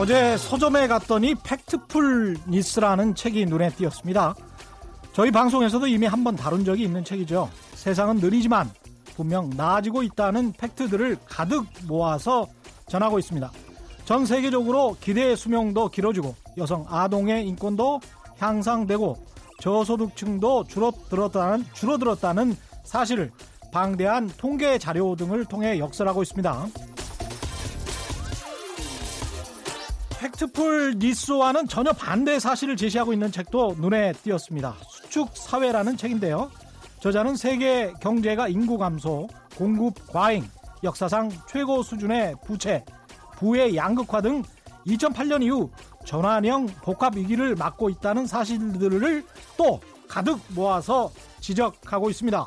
어제 서점에 갔더니 팩트풀 니스라는 책이 눈에 띄었습니다. 저희 방송에서도 이미 한 번 다룬 적이 있는 책이죠. 세상은 느리지만 분명 나아지고 있다는 팩트들을 가득 모아서 전하고 있습니다. 전 세계적으로 기대의 수명도 길어지고 여성 아동의 인권도 향상되고 저소득층도 줄어들었다는, 줄어들었다는 사실을 방대한 통계 자료 등을 통해 역설하고 있습니다. 팩트풀 니스와는 전혀 반대 사실을 제시하고 있는 책도 눈에 띄었습니다. 수축 사회라는 책인데요. 저자는 세계 경제가 인구 감소, 공급 과잉, 역사상 최고 수준의 부채, 부의 양극화 등 2008년 이후 전환형 복합 위기를 맞고 있다는 사실들을 또 가득 모아서 지적하고 있습니다.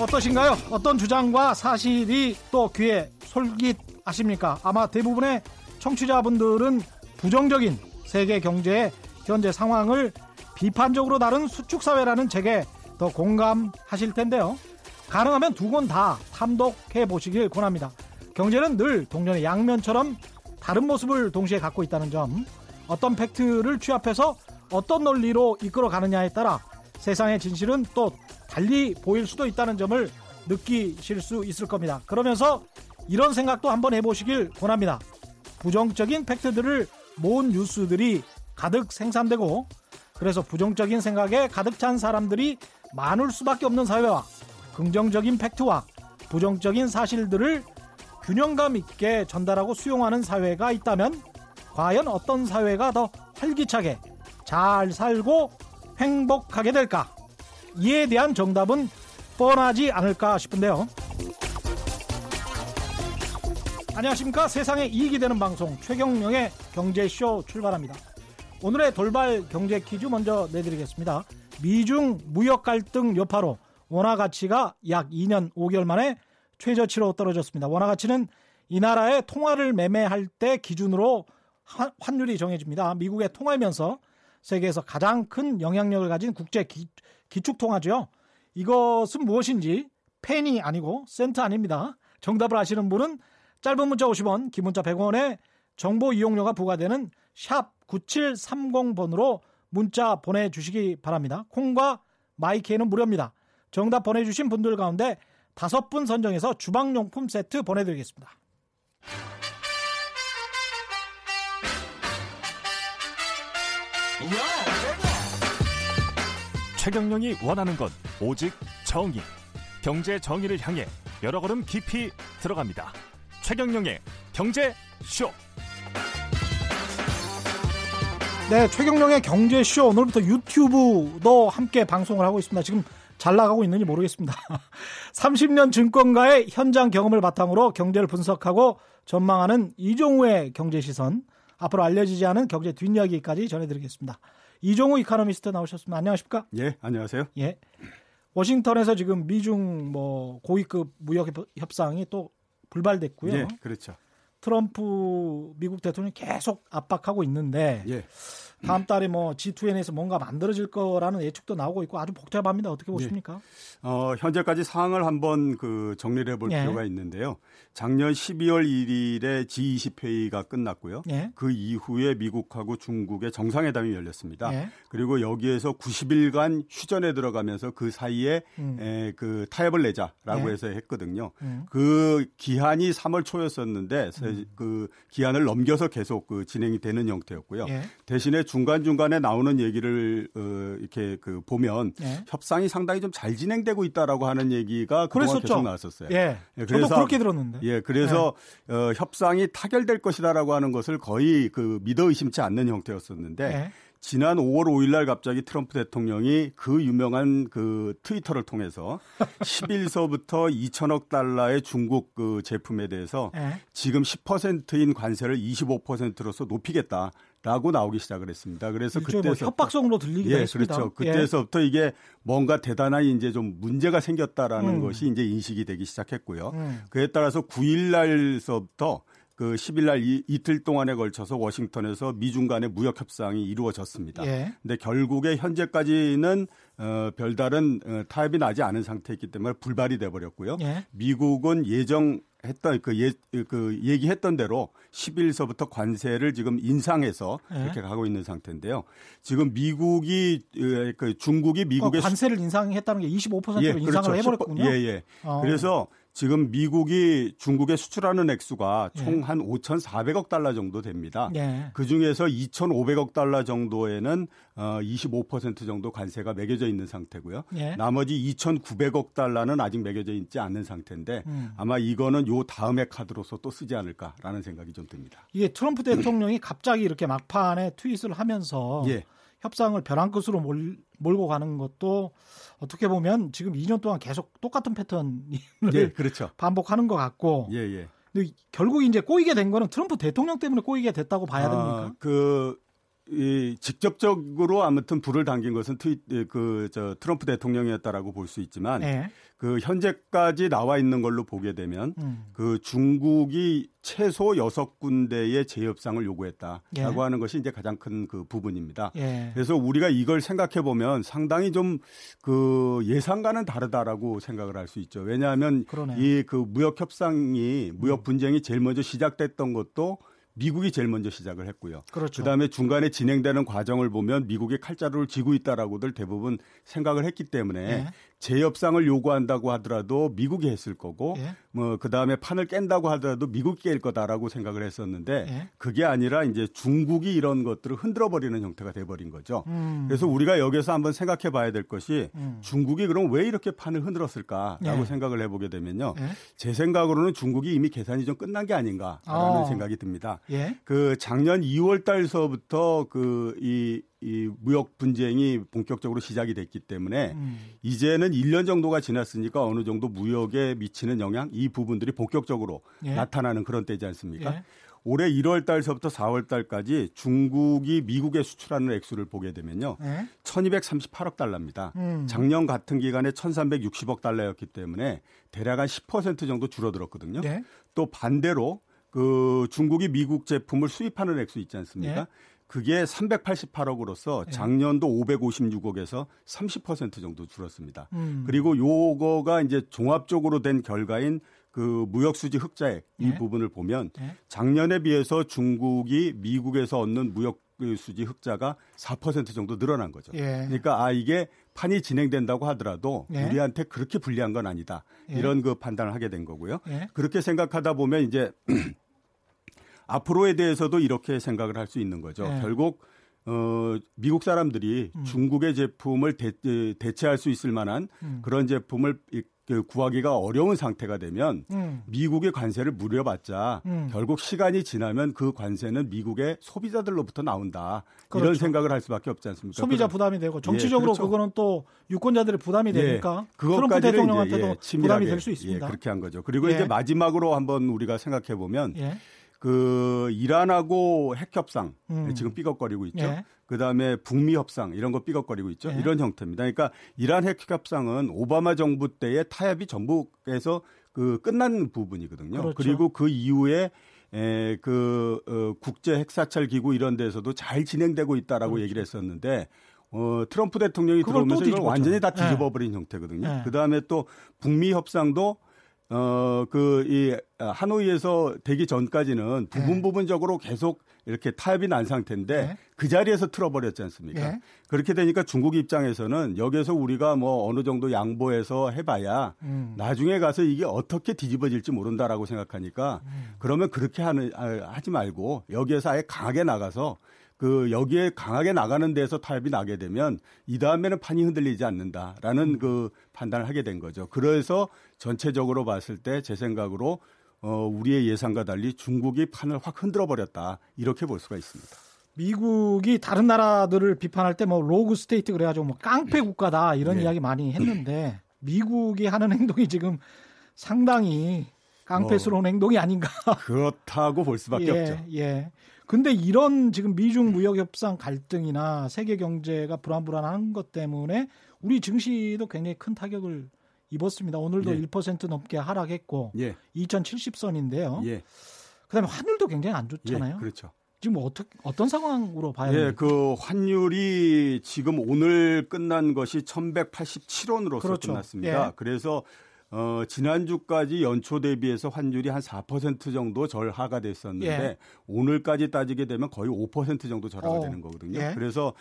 어떠신가요? 어떤 주장과 사실이 또 귀에 솔깃 하십니까? 아마 대부분의 청취자분들은 부정적인 세계 경제의 현재 상황을 비판적으로 다룬 수축사회라는 책에 더 공감하실 텐데요. 가능하면 두 권 다 탐독해 보시길 권합니다. 경제는 늘 동전의 양면처럼 다른 모습을 동시에 갖고 있다는 점, 어떤 팩트를 취합해서 어떤 논리로 이끌어 가느냐에 따라 세상의 진실은 또 달리 보일 수도 있다는 점을 느끼실 수 있을 겁니다. 그러면서 이런 생각도 한번 해보시길 권합니다. 부정적인 팩트들을 모은 뉴스들이 가득 생산되고 그래서 부정적인 생각에 가득 찬 사람들이 많을 수밖에 없는 사회와 긍정적인 팩트와 부정적인 사실들을 균형감 있게 전달하고 수용하는 사회가 있다면 과연 어떤 사회가 더 활기차게 잘 살고 행복하게 될까? 이에 대한 정답은 뻔하지 않을까 싶은데요. 안녕하십니까. 세상에 이익이 되는 방송 최경령의 경제쇼 출발합니다. 오늘의 돌발 경제 퀴즈 먼저 내드리겠습니다. 미중 무역 갈등 여파로 원화 가치가 약 2년 5개월 만에 최저치로 떨어졌습니다. 원화 가치는 이 나라의 통화를 매매할 때 기준으로 환율이 정해집니다. 미국에 통화하면서 세계에서 가장 큰 영향력을 가진 국제 기, 기축통화죠. 이것은 무엇인지 펜이 아니고 센트 아닙니다. 정답을 아시는 분은 짧은 문자 50원, 긴 문자 100원에 정보 이용료가 부과되는 샵 9730번으로 문자 보내주시기 바랍니다. 콩과 마이케이는 무료입니다. 정답 보내주신 분들 가운데 다섯 분 선정해서 주방용품 세트 보내드리겠습니다. 최경령이 원하는 건 오직 정의. 경제 정의를 향해 여러 걸음 깊이 들어갑니다. 최경령의 경제 쇼. 네, 최경령의 경제 쇼 오늘부터 유튜브도 함께 방송을 하고 있습니다. 지금 잘 나가고 있는지 모르겠습니다. 30년 증권가의 현장 경험을 바탕으로 경제를 분석하고 전망하는 이종우의 경제 시선 앞으로 알려지지 않은 경제 뒷이야기까지 전해드리겠습니다. 이종우 이카노미스트 나오셨습니다. 안녕하십니까? 예, 안녕하세요. 예. 워싱턴에서 지금 미중 뭐 고위급 무역 협상이 또 불발됐고요. 예, 그렇죠. 트럼프 미국 대통령이 계속 압박하고 있는데 예. 다음 달에 뭐 G2N에서 뭔가 만들어질 거라는 예측도 나오고 있고 아주 복잡합니다. 어떻게 보십니까? 네. 어, 현재까지 상황을 한번 그 정리를 해볼 예. 필요가 있는데요. 작년 12월 1일에 G20 회의가 끝났고요. 예. 그 이후에 미국하고 중국의 정상회담이 열렸습니다. 예. 그리고 여기에서 90일간 휴전에 들어가면서 그 사이에 음. 에, 그 타협을 내자라고 예. 해서 했거든요. 음. 그 기한이 3월 초였었는데 음. 그 기한을 넘겨서 계속 그 진행이 되는 형태였고요. 예. 대신에 중간 중간에 나오는 얘기를 어, 이렇게 그 보면 예. 협상이 상당히 좀 잘 진행되고 있다라고 하는 얘기가 그동안 계속 나왔었어요. 예. 예 그래서 저도 그렇게 들었는데. 예, 그래서 예. 어, 협상이 타결될 것이다라고 하는 것을 거의 그 믿어 의심치 않는 형태였었는데. 예. 지난 5월 5일 날 갑자기 트럼프 대통령이 그 유명한 그 트위터를 통해서 11서부터 2천억 달러의 중국 그 제품에 대해서 네. 지금 10%인 관세를 25%로서 높이겠다. 라고 나오기 시작을 했습니다. 그래서 그때 뭐 협박성으로 들리기도 예, 했습니다. 그렇죠. 그때서부터 예. 이게 뭔가 대단히 이제 좀 문제가 생겼다라는 음. 것이 이제 인식이 되기 시작했고요. 음. 그에 따라서 9일 날서부터 그 10일 날 이, 이틀 동안에 걸쳐서 워싱턴에서 미중 간의 무역 협상이 이루어졌습니다. 예. 근데 결국에 현재까지는 어, 별다른 어, 타협이 나지 않은 상태이기 때문에 불발이 돼 버렸고요. 예. 미국은 예정 했던 그, 예, 그 얘기했던 대로 10일서부터 관세를 지금 인상해서 네. 이렇게 가고 있는 상태인데요. 지금 미국이 그 중국이 미국의 어, 관세를 인상했다는 게 25%로 예, 인상을 그렇죠. 해버렸군요. 예, 예. 어. 그래서 지금 미국이 중국에 수출하는 액수가 총한 예. 5,400억 달러 정도 됩니다. 예. 그 중에서 2,500억 달러 정도에는 어, 25% 정도 관세가 매겨져 있는 상태고요. 예. 나머지 2,900억 달러는 아직 매겨져 있지 않는 상태인데 음. 아마 이거는 요 다음의 카드로서 또 쓰지 않을까라는 생각이 좀 듭니다. 이게 트럼프 대통령이 갑자기 이렇게 막판에 트윗을 하면서 예. 협상을 벼랑 끝으로 몰, 몰고 가는 것도 어떻게 보면 지금 2년 동안 계속 똑같은 패턴을 예, 그렇죠. 반복하는 것 같고. 예, 예. 근데 결국 이제 꼬이게 된 거는 트럼프 대통령 때문에 꼬이게 됐다고 봐야 아, 됩니까? 아, 그, 이 직접적으로 아무튼 불을 당긴 것은 트윗, 그, 저, 트럼프 대통령이었다라고 볼 수 있지만, 네. 그 현재까지 나와 있는 걸로 보게 되면 음. 그 중국이 최소 여섯 군데의 재협상을 요구했다라고 예. 하는 것이 이제 가장 큰 그 부분입니다. 예. 그래서 우리가 이걸 생각해 보면 상당히 좀 그 예상과는 다르다라고 생각을 할 수 있죠. 왜냐하면 이 그 무역 협상이 무역 분쟁이 제일 먼저 시작됐던 것도 미국이 제일 먼저 시작을 했고요. 그렇죠. 그다음에 중간에 진행되는 과정을 보면 미국이 칼자루를 쥐고 있다라고들 대부분 생각을 했기 때문에 네. 재협상을 요구한다고 하더라도 미국이 했을 거고 예. 뭐 그 다음에 판을 깬다고 하더라도 미국이 깰 거다라고 생각을 했었는데 예. 그게 아니라 이제 중국이 이런 것들을 흔들어 버리는 형태가 돼 버린 거죠. 음. 그래서 우리가 여기서 한번 생각해 봐야 될 것이 음. 중국이 그럼 왜 이렇게 판을 흔들었을까라고 예. 생각을 해 보게 되면요. 예. 제 생각으로는 중국이 이미 계산이 좀 끝난 게 아닌가라는 어. 생각이 듭니다. 예. 그 작년 2월 달서부터 그 이 이 무역 분쟁이 본격적으로 시작이 됐기 때문에 음. 이제는 1년 정도가 지났으니까 어느 정도 무역에 미치는 영향 이 부분들이 본격적으로 예. 나타나는 그런 때지 않습니까? 예. 올해 1월 달서부터 4월 달까지 중국이 미국에 수출하는 액수를 보게 되면요. 예. 1238억 달러입니다. 음. 작년 같은 기간에 1360억 달러였기 때문에 대략 한 10% 정도 줄어들었거든요. 네. 또 반대로 그 중국이 미국 제품을 수입하는 액수 있지 않습니까? 예. 그게 388억으로서 예. 작년도 556억에서 30% 정도 줄었습니다. 음. 그리고 요거가 이제 종합적으로 된 결과인 그 무역 수지 흑자액 이 예. 부분을 보면 예. 작년에 비해서 중국이 미국에서 얻는 무역 그 수지 흑자가 4% 정도 늘어난 거죠. 예. 그러니까 아 이게 판이 진행된다고 하더라도 예. 우리한테 그렇게 불리한 건 아니다. 예. 이런 그 판단을 하게 된 거고요. 그렇게 생각하다 보면 이제 앞으로에 대해서도 이렇게 생각을 할 수 있는 거죠. 네. 결국 어, 미국 사람들이 음. 중국의 제품을 대, 대체할 수 있을 만한 음. 그런 제품을 그 구하기가 어려운 상태가 되면 음. 미국의 관세를 물려봤자 음. 결국 시간이 지나면 그 관세는 미국의 소비자들로부터 나온다 그렇죠. 이런 생각을 할 수밖에 없지 않습니까? 소비자 부담이 되고 정치적으로 예, 그렇죠. 그거는 또 유권자들의 부담이 예, 되니까 예, 트럼프 대통령한테도 예, 부담이 될 수 있습니다. 예, 그렇게 한 거죠. 그리고 예. 이제 마지막으로 한번 우리가 생각해 보면 그 이란하고 핵 협상 음. 지금 삐걱거리고 있죠. 예. 그다음에 북미 협상 이런 거 삐걱거리고 있죠. 예. 이런 형태입니다. 그러니까 이란 핵 협상은 오바마 정부 때의 타협이 전부에서 그 끝난 부분이거든요. 그렇죠. 그리고 그 이후에 에, 그 어, 국제 핵사찰 기구 이런 데서도 잘 진행되고 있다라고 그렇죠. 얘기를 했었는데 어, 트럼프 대통령이 들어오면서 이걸 완전히 다 뒤집어버린 예. 형태거든요. 예. 그 다음에 또 북미 협상도 어, 그, 이, 하노이에서 되기 전까지는 부분 네. 부분적으로 계속 이렇게 타협이 난 상태인데 네. 그 자리에서 틀어버렸지 않습니까? 네. 그렇게 되니까 중국 입장에서는 여기서 우리가 뭐 어느 정도 양보해서 해봐야 음. 나중에 가서 이게 어떻게 뒤집어질지 모른다라고 생각하니까 음. 그러면 그렇게 하는, 아, 하지 말고 여기에서 아예 강하게 나가서 그 여기에 강하게 나가는 데서 타협이 나게 되면 이 다음에는 판이 흔들리지 않는다라는 음. 그 판단을 하게 된 거죠. 그래서 전체적으로 봤을 때 제 생각으로 어 우리의 예상과 달리 중국이 판을 확 흔들어 버렸다 이렇게 볼 수가 있습니다. 미국이 다른 나라들을 비판할 때 뭐 rogue state 그래가지고 뭐 깡패 국가다 이런 네. 이야기 많이 했는데 미국이 하는 행동이 지금 상당히 깡패스러운 뭐, 행동이 아닌가. 그렇다고 볼 수밖에 예, 없죠. 예. 근데 이런 지금 미중 무역 협상 갈등이나 세계 경제가 불안불안한 것 때문에 우리 증시도 굉장히 큰 타격을 입었습니다. 오늘도 예. 1% 넘게 하락했고 예. 2070선인데요. 예. 그다음에 환율도 굉장히 안 좋잖아요. 예, 그렇죠. 지금 뭐 어떻게 어떤 상황으로 봐야 돼요? 예, 그 환율이 지금 오늘 끝난 것이 1,187원으로서 그렇죠. 끝났습니다. 예. 그래서 어, 지난주까지 연초 대비해서 환율이 한 4% 정도 절하가 됐었는데 예. 오늘까지 따지게 되면 거의 5% 정도 절하가 어. 되는 거거든요. 예. 그래서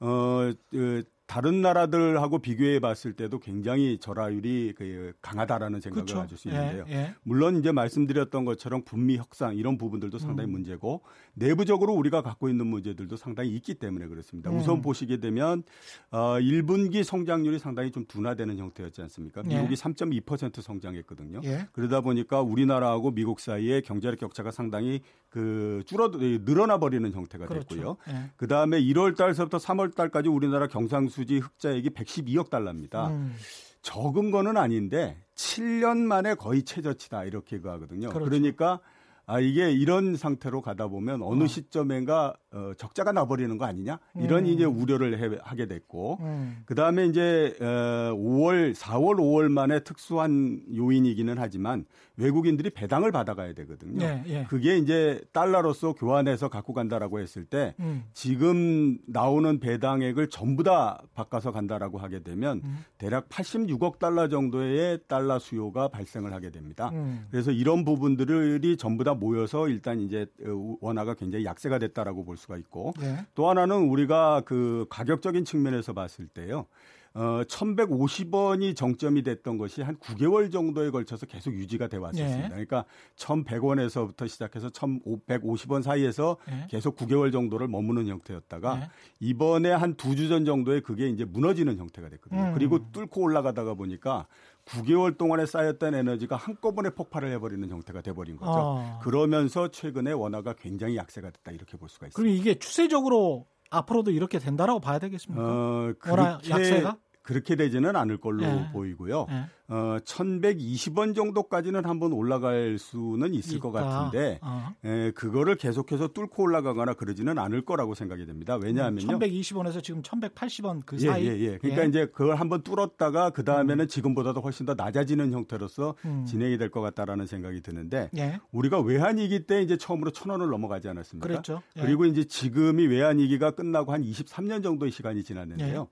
어, 그 다른 나라들하고 비교해 봤을 때도 굉장히 절하율이 그 강하다라는 생각을 그렇죠. 가질 수 있는데요. 예, 예. 물론 이제 말씀드렸던 것처럼 분미 협상 이런 부분들도 상당히 음. 문제고 내부적으로 우리가 갖고 있는 문제들도 상당히 있기 때문에 그렇습니다. 음. 우선 보시게 되면 어 1분기 성장률이 상당히 좀 둔화되는 형태였지 않습니까? 예. 미국이 예. 3.2% 성장했거든요. 예. 그러다 보니까 우리나라하고 미국 사이에 경제력 격차가 상당히 그 줄어 늘어나 버리는 형태가 그렇죠. 됐고요. 예. 그다음에 1월 달서부터 3월 달까지 우리나라 경상 수지 흑자액이 112억 달러입니다. 음. 적은 거는 아닌데 7년 만에 거의 최저치다 이렇게 그하거든요. 그렇죠. 그러니까 아 이게 이런 상태로 가다 보면 어느 어. 시점인가 어, 적자가 나버리는 거 아니냐 이런 음. 이제 우려를 해, 하게 됐고 음. 그 다음에 이제 어, 5월 4월 5월 만에 특수한 요인이기는 하지만 외국인들이 배당을 받아가야 되거든요. 예, 예. 그게 이제 달러로서 교환해서 갖고 간다라고 했을 때 음. 지금 나오는 배당액을 전부 다 바꿔서 간다라고 하게 되면 음. 대략 86억 달러 정도의 달러 수요가 발생을 하게 됩니다. 음. 그래서 이런 부분들이 전부 다 모여서 일단 이제 원화가 굉장히 약세가 됐다라고 볼 수가 있고 네. 또 하나는 우리가 그 가격적인 측면에서 봤을 때요. 어, 1150원이 정점이 됐던 것이 한 9개월 정도에 걸쳐서 계속 유지가 돼 왔었습니다. 네. 그러니까 1100원에서부터 시작해서 1150원 사이에서 네. 계속 9개월 정도를 머무는 형태였다가 네. 이번에 한 두 주 전 정도에 그게 이제 무너지는 형태가 됐거든요. 음. 그리고 뚫고 올라가다가 보니까 9개월 동안에 쌓였던 에너지가 한꺼번에 폭발을 해버리는 형태가 돼버린 거죠. 어. 그러면서 최근에 원화가 굉장히 약세가 됐다 이렇게 볼 수가 있습니다. 그럼 이게 추세적으로 앞으로도 이렇게 된다라고 봐야 되겠습니까? 어, 그렇게, 약세가? 그렇게 되지는 않을 걸로 네. 보이고요. 네. 어, 1120원 정도까지는 한번 올라갈 수는 있을 있다. 것 같은데 어. 에, 예, 그거를 계속해서 뚫고 올라가거나 그러지는 않을 거라고 생각이 됩니다. 왜냐하면요. 1120원에서 지금 1180원 그 예, 사이. 예, 예. 그러니까 예. 이제 그걸 한번 뚫었다가 그 다음에는 음. 지금보다도 훨씬 더 낮아지는 형태로서 음. 진행이 될 것 같다라는 생각이 드는데 예. 우리가 외환위기 때 이제 처음으로 천 원을 넘어가지 않았습니까? 그랬죠. 예. 그리고 이제 지금이 외환위기가 끝나고 한 23년 정도의 시간이 지났는데요.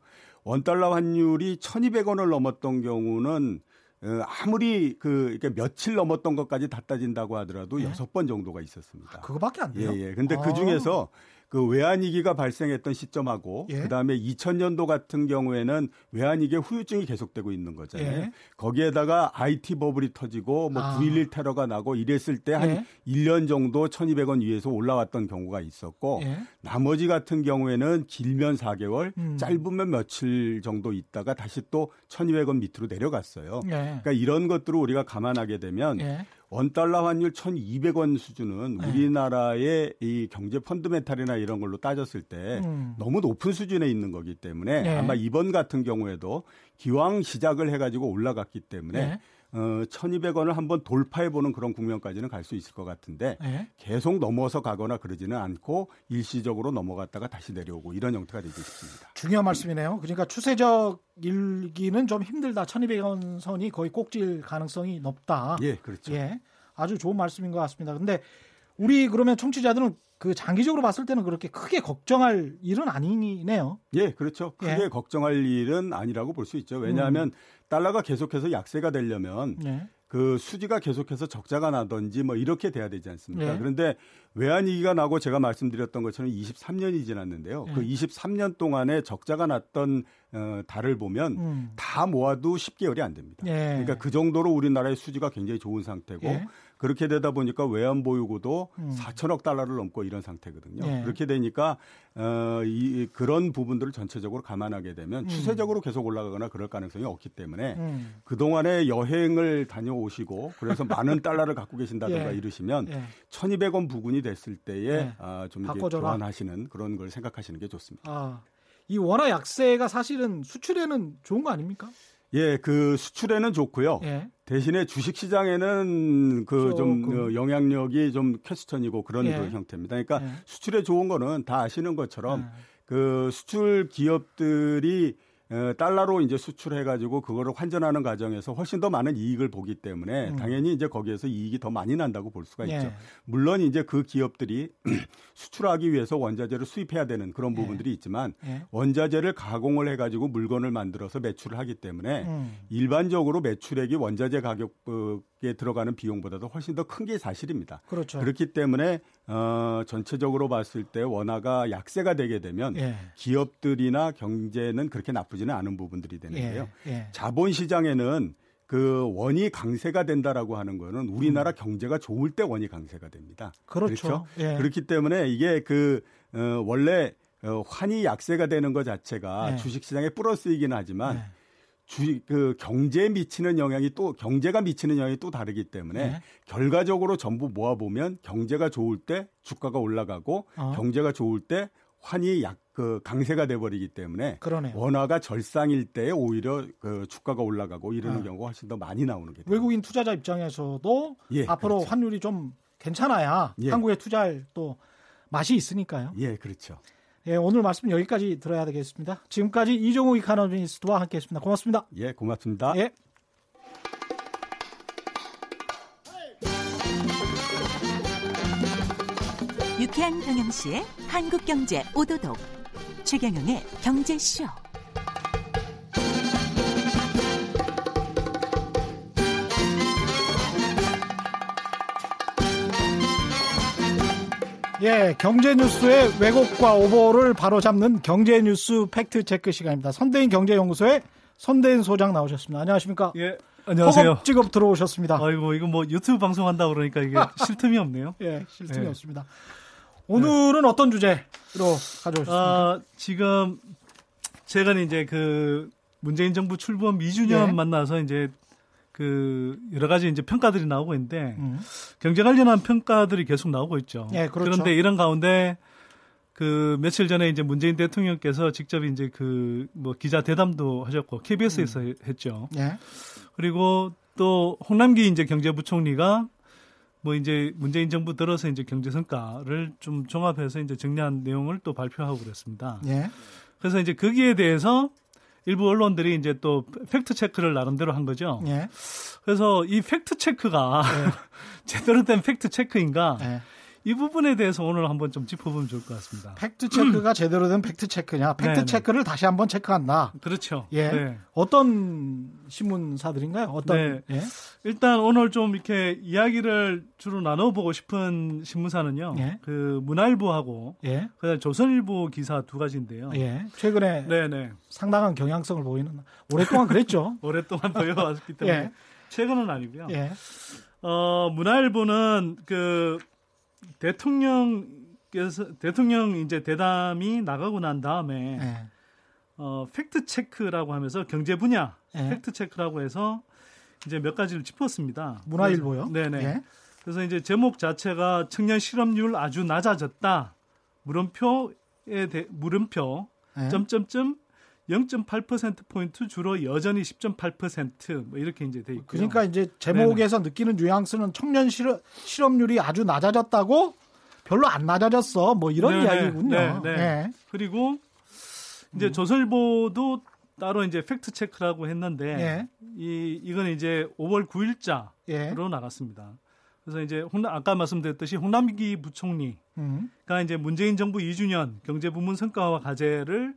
예. 원달러 환율이 1,200원을 넘었던 경우는 어, 아무리 그 이렇게 며칠 넘었던 것까지 다 따진다고 하더라도 여섯 네? 번 정도가 있었습니다. 아, 그거밖에 안 돼요. 예, 예. 근데 아. 그 중에서 그 외환위기가 발생했던 시점하고 예. 그다음에 2000년도 같은 경우에는 외환위기 후유증이 계속되고 있는 거잖아요. 예. 거기에다가 IT 버블이 터지고 뭐 아. 9.11 테러가 나고 이랬을 때한 예. 1년 정도 1200원 위에서 올라왔던 경우가 있었고 예. 나머지 같은 경우에는 길면 4개월, 음. 짧으면 며칠 정도 있다가 다시 또 1200원 밑으로 내려갔어요. 예. 그러니까 이런 것들을 우리가 감안하게 되면 예. 원달러 환율 1,200원 수준은 네. 우리나라의 이 경제 펀드멘탈이나 이런 걸로 따졌을 때 음. 너무 높은 수준에 있는 거기 때문에 네. 아마 이번 같은 경우에도 기왕 시작을 해가지고 올라갔기 때문에 네. 어, 1,200원을 한번 돌파해보는 그런 국면까지는 갈 수 있을 것 같은데 네. 계속 넘어서 가거나 그러지는 않고 일시적으로 넘어갔다가 다시 내려오고 이런 형태가 되고 있습니다. 중요한 말씀이네요. 그러니까 추세적 일기는 좀 힘들다. 1,200원 선이 거의 꼭질 가능성이 높다. 예, 그렇죠. 예, 아주 좋은 말씀인 것 같습니다. 근데 우리 그러면 청취자들은 그 장기적으로 봤을 때는 그렇게 크게 걱정할 일은 아니네요. 예, 그렇죠. 크게 예. 걱정할 일은 아니라고 볼 수 있죠. 왜냐하면 음. 달러가 계속해서 약세가 되려면 네. 그 수지가 계속해서 적자가 나든지 뭐 이렇게 돼야 되지 않습니까? 네. 그런데 외환위기가 나고 제가 말씀드렸던 것처럼 23년이 지났는데요. 네. 그 23년 동안에 적자가 났던 어, 달을 보면 음. 다 모아도 10개월이 안 됩니다. 네. 그러니까 그 정도로 우리나라의 수지가 굉장히 좋은 상태고 예. 그렇게 되다 보니까 외환 보유고도 음. 4천억 달러를 넘고 이런 상태거든요. 네. 그렇게 되니까 어, 이, 그런 부분들을 전체적으로 감안하게 되면 음. 추세적으로 계속 올라가거나 그럴 가능성이 없기 때문에 음. 그동안에 여행을 다녀오시고 그래서 많은 달러를 갖고 계신다든가 예. 이러시면 예. 1200원 부근이 됐을 때에 예. 아, 좀 이제 교환하시는 그런 걸 생각하시는 게 좋습니다. 아, 이 원화 약세가 사실은 수출에는 좋은 거 아닙니까? 예, 그 수출에는 좋고요. 예. 대신에 주식 시장에는 그 좀 영향력이 좀 퀘스천이고 그런 예. 그 형태입니다. 그러니까 예. 수출에 좋은 거는 다 아시는 것처럼 예. 그 수출 기업들이 어, 달러로 이제 수출해가지고 그거를 환전하는 과정에서 훨씬 더 많은 이익을 보기 때문에 음. 당연히 이제 거기에서 이익이 더 많이 난다고 볼 수가 예. 있죠. 물론 이제 그 기업들이 수출하기 위해서 원자재를 수입해야 되는 그런 예. 부분들이 있지만 예. 원자재를 가공을 해가지고 물건을 만들어서 매출을 하기 때문에 음. 일반적으로 매출액이 원자재 가격에 들어가는 비용보다도 훨씬 더 큰 게 사실입니다. 그렇죠. 그렇기 때문에 어, 전체적으로 봤을 때 원화가 약세가 되게 되면 예. 기업들이나 경제는 그렇게 나쁘지는 않은 부분들이 되는데요. 예. 예. 자본 시장에는 그 원이 강세가 된다라고 하는 거는 우리나라 음. 경제가 좋을 때 원이 강세가 됩니다. 그렇죠. 그렇죠? 예. 그렇기 때문에 이게 그 어, 원래 어, 환이 약세가 되는 것 자체가 예. 주식 시장에 플러스이기는 하지만 예. 주, 그 경제에 미치는 영향이 또 경제가 미치는 영향이 또 다르기 때문에 네. 결과적으로 전부 모아 보면 경제가 좋을 때 주가가 올라가고 어. 경제가 좋을 때 환이 약 그 강세가 돼 버리기 때문에 그러네요. 원화가 절상일 때 오히려 그 주가가 올라가고 이러는 어. 경우가 훨씬 더 많이 나오는 게 외국인 투자자 입장에서도 예, 앞으로 그렇죠. 환율이 좀 괜찮아야 예. 한국에 투자할 또 맛이 있으니까요. 예, 그렇죠. 예, 오늘 말씀 여기까지 들어야 되겠습니다. 지금까지 이종우 이카노미스트와 함께했습니다. 고맙습니다. 예, 고맙습니다. 예. 유쾌한 경영시의 한국경제 오도독 최경영의 경제쇼. 예, 경제 뉴스의 왜곡과 오보를 바로잡는 경제 뉴스 팩트 체크 시간입니다. 선대인 경제연구소의 선대인 소장 나오셨습니다. 안녕하십니까? 예. 안녕하세요. 직업 들어오셨습니다. 아이고, 이거 뭐 유튜브 방송한다 그러니까 이게 쉴 틈이 없네요. 예, 쉴 틈이 예. 없습니다. 오늘은 네. 어떤 주제로 가져오셨습니까? 아, 지금 제가 이제 그 문재인 정부 출범 2주년 예. 만나서 이제 그 여러 가지 이제 평가들이 나오고 있는데 음. 경제 관련한 평가들이 계속 나오고 있죠. 예, 그렇죠. 그런데 이런 가운데 그 며칠 전에 이제 문재인 대통령께서 직접 이제 그 뭐 기자 대담도 하셨고 KBS에서 음. 했죠. 예. 그리고 또 홍남기 이제 경제부총리가 뭐 이제 문재인 정부 들어서 이제 경제 성과를 좀 종합해서 이제 정리한 내용을 또 발표하고 그랬습니다. 예. 그래서 이제 거기에 대해서 일부 언론들이 이제 또 fact check를 나름대로 한 거죠. 예. 그래서 이 fact check가 예. 제대로 된 fact check인가? 예. 이 부분에 대해서 오늘 한번 좀 짚어보면 좋을 것 같습니다. fact check가 제대로 된 fact check냐? fact 네네. check를 다시 한번 체크한다. 그렇죠. 예. 네. 어떤 신문사들인가요? 어떤? 네. 예? 일단 오늘 좀 이렇게 이야기를 주로 나눠보고 싶은 신문사는요. 예? 그 문화일보하고 예? 그다음 조선일보 기사 두 가지인데요. 예. 최근에 네네. 상당한 경향성을 보이는 오랫동안 그랬죠. 오랫동안 보여왔기 때문에 예. 최근은 아니고요. 예. 어, 문화일보는 그 대통령께서 대통령 이제 대담이 나가고 난 다음에 네. 어, fact check라고 하면서 경제 분야 네. fact check라고 해서 이제 몇 가지를 짚었습니다. 문화일보요? 네네. 네. 그래서 이제 제목 자체가 청년 실업률 아주 낮아졌다. 물음표에 대, 물음표 네. 점점점 0.8% 포인트 주로 여전히 10.8%뭐 이렇게 이제 돼 있고요. 그러니까 이제 제목에서 네네. 느끼는 뉘앙스는 청년 실업, 실업률이 아주 낮아졌다고 별로 안 낮아졌어. 뭐 이런 네네. 이야기군요. 네네. 네. 그리고 이제 음. 조선일보도 따로 이제 팩트 체크라고 했는데 네. 이 이건 이제 5월 9일자로 예. 나갔습니다. 그래서 이제 홍남, 아까 말씀드렸듯이 홍남기 부총리가 음. 이제 문재인 정부 2주년 경제 부문 성과와 과제를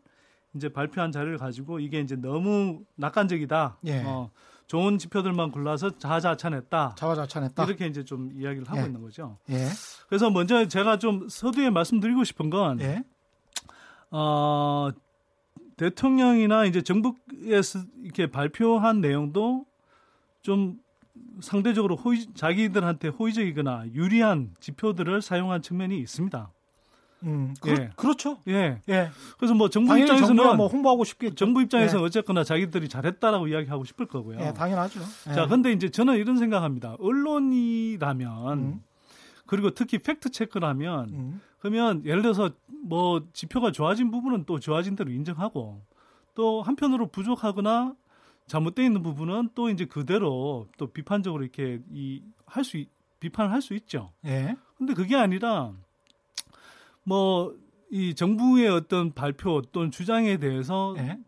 이제 발표한 자료를 가지고 이게 이제 너무 낙관적이다. 예. 어, 좋은 지표들만 골라서 자화자찬했다. 자화자찬했다. 이렇게 이제 좀 이야기를 하고 예. 있는 거죠. 예. 그래서 먼저 제가 좀 서두에 말씀드리고 싶은 건 예. 어, 대통령이나 이제 정부에서 이렇게 발표한 내용도 좀 상대적으로 호의, 자기들한테 호의적이거나 유리한 지표들을 사용한 측면이 있습니다. 음, 그, 예. 그렇죠. 예. 예. 그래서 뭐 정부 입장에서는 뭐 홍보하고 싶겠죠. 정부 입장에서 예. 어쨌거나 자기들이 잘했다라고 이야기하고 싶을 거고요. 예, 당연하죠. 예. 자, 근데 이제 저는 이런 생각합니다. 언론이라면 음. 그리고 특히 팩트 체크라면 음. 그러면 예를 들어서 뭐 지표가 좋아진 부분은 또 좋아진 대로 인정하고 또 한편으로 부족하거나 잘못되어 있는 부분은 또 이제 그대로 또 비판적으로 이렇게 이 할 수 비판을 할 수 있죠. 예. 근데 그게 아니라 뭐 이 정부의 어떤 발표 또는 주장에 대해서 네?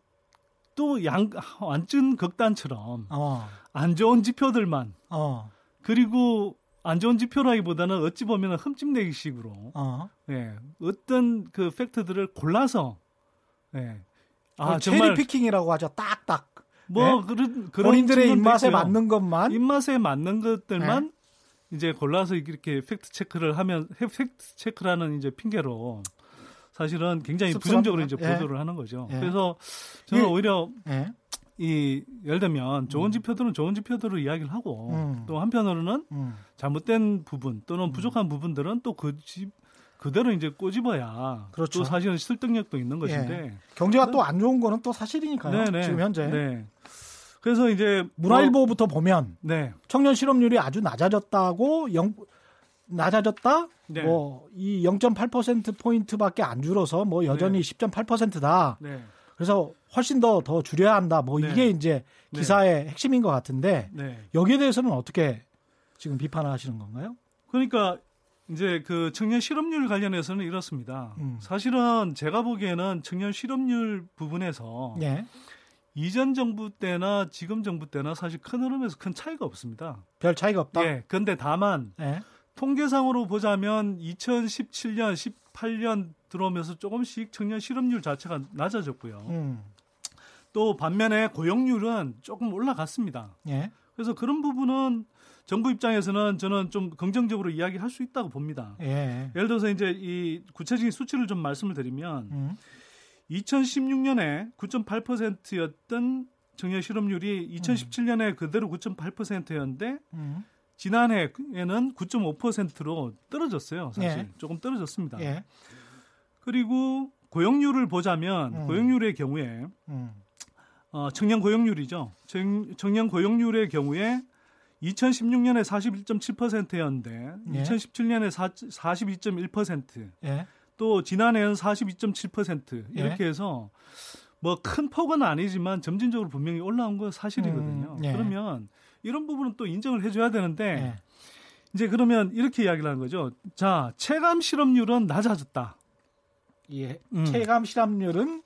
또양 완전 극단처럼 어. 안 좋은 지표들만 어. 그리고 안 좋은 지표라기보다는 어찌 보면 흠집내기식으로 어. 예, 어떤 그 fact들을 골라서 예. 아, cherry picking이라고 하죠. 딱딱. 뭐 네? 그런 그런 본인들의 입맛에 있고요. 맞는 것만 입맛에 맞는 것들만 네. 이제 골라서 이렇게 fact check를 하면 fact check라는 이제 핑계로 사실은 굉장히 부정적으로 이제 예. 보도를 하는 거죠. 예. 그래서 저는 오히려 예. 이 예를 들면 좋은 음. 지표들은 좋은 지표들로 이야기를 하고 음. 또 한편으로는 음. 잘못된 부분 또는 음. 부족한 부분들은 또 그 집 그대로 이제 꼬집어야 그렇죠. 또 사실은 설득력도 있는 것인데 예. 경제가 또 안 좋은 거는 또 사실이니까요. 네네. 지금 현재. 네. 그래서 이제 문화일보부터 뭐, 보면 네. 청년 실업률이 아주 낮아졌다고 영, 낮아졌다. 네. 뭐이 0.8% 포인트밖에 안 줄어서 뭐 여전히 네. 10.8%다. 네. 그래서 훨씬 더더 줄여야 한다. 뭐 네. 이게 이제 네. 기사의 핵심인 것 같은데 네. 여기에 대해서는 어떻게 지금 비판하시는 건가요? 그러니까 이제 그 청년 실업률 관련해서는 이렇습니다. 음. 사실은 제가 보기에는 청년 실업률 부분에서 예. 이전 정부 때나 지금 정부 때나 사실 큰 흐름에서 큰 차이가 없습니다. 별 차이가 없다. 예. 그런데 다만 예. 통계상으로 보자면 2017년, 18년 들어오면서 조금씩 청년 실업률 자체가 낮아졌고요. 음. 또 반면에 고용률은 조금 올라갔습니다. 예. 그래서 그런 부분은 정부 입장에서는 저는 좀 긍정적으로 이야기할 수 있다고 봅니다. 예. 예를 들어서 이제 이 구체적인 수치를 좀 말씀을 드리면 음. 2016년에 9.8%였던 청년 실업률이 2017년에 그대로 9.8%였는데 음. 지난해에는 9.5%로 떨어졌어요. 사실 예. 조금 떨어졌습니다. 예. 그리고 고용률을 보자면 음. 고용률의 경우에 음. 어, 청년 고용률이죠. 청년 고용률의 경우에 2016년에 41.7%였는데 예. 2017년에 42.1%. 예. 또 지난해는 42.7% 이렇게 예. 해서 뭐 큰 폭은 아니지만 점진적으로 분명히 올라온 건 사실이거든요. 음, 예. 그러면 이런 부분은 또 인정을 해줘야 되는데 예. 이제 그러면 이렇게 이야기를 하는 거죠. 자 체감 실업률은 낮아졌다. 예, 음. 체감 실업률은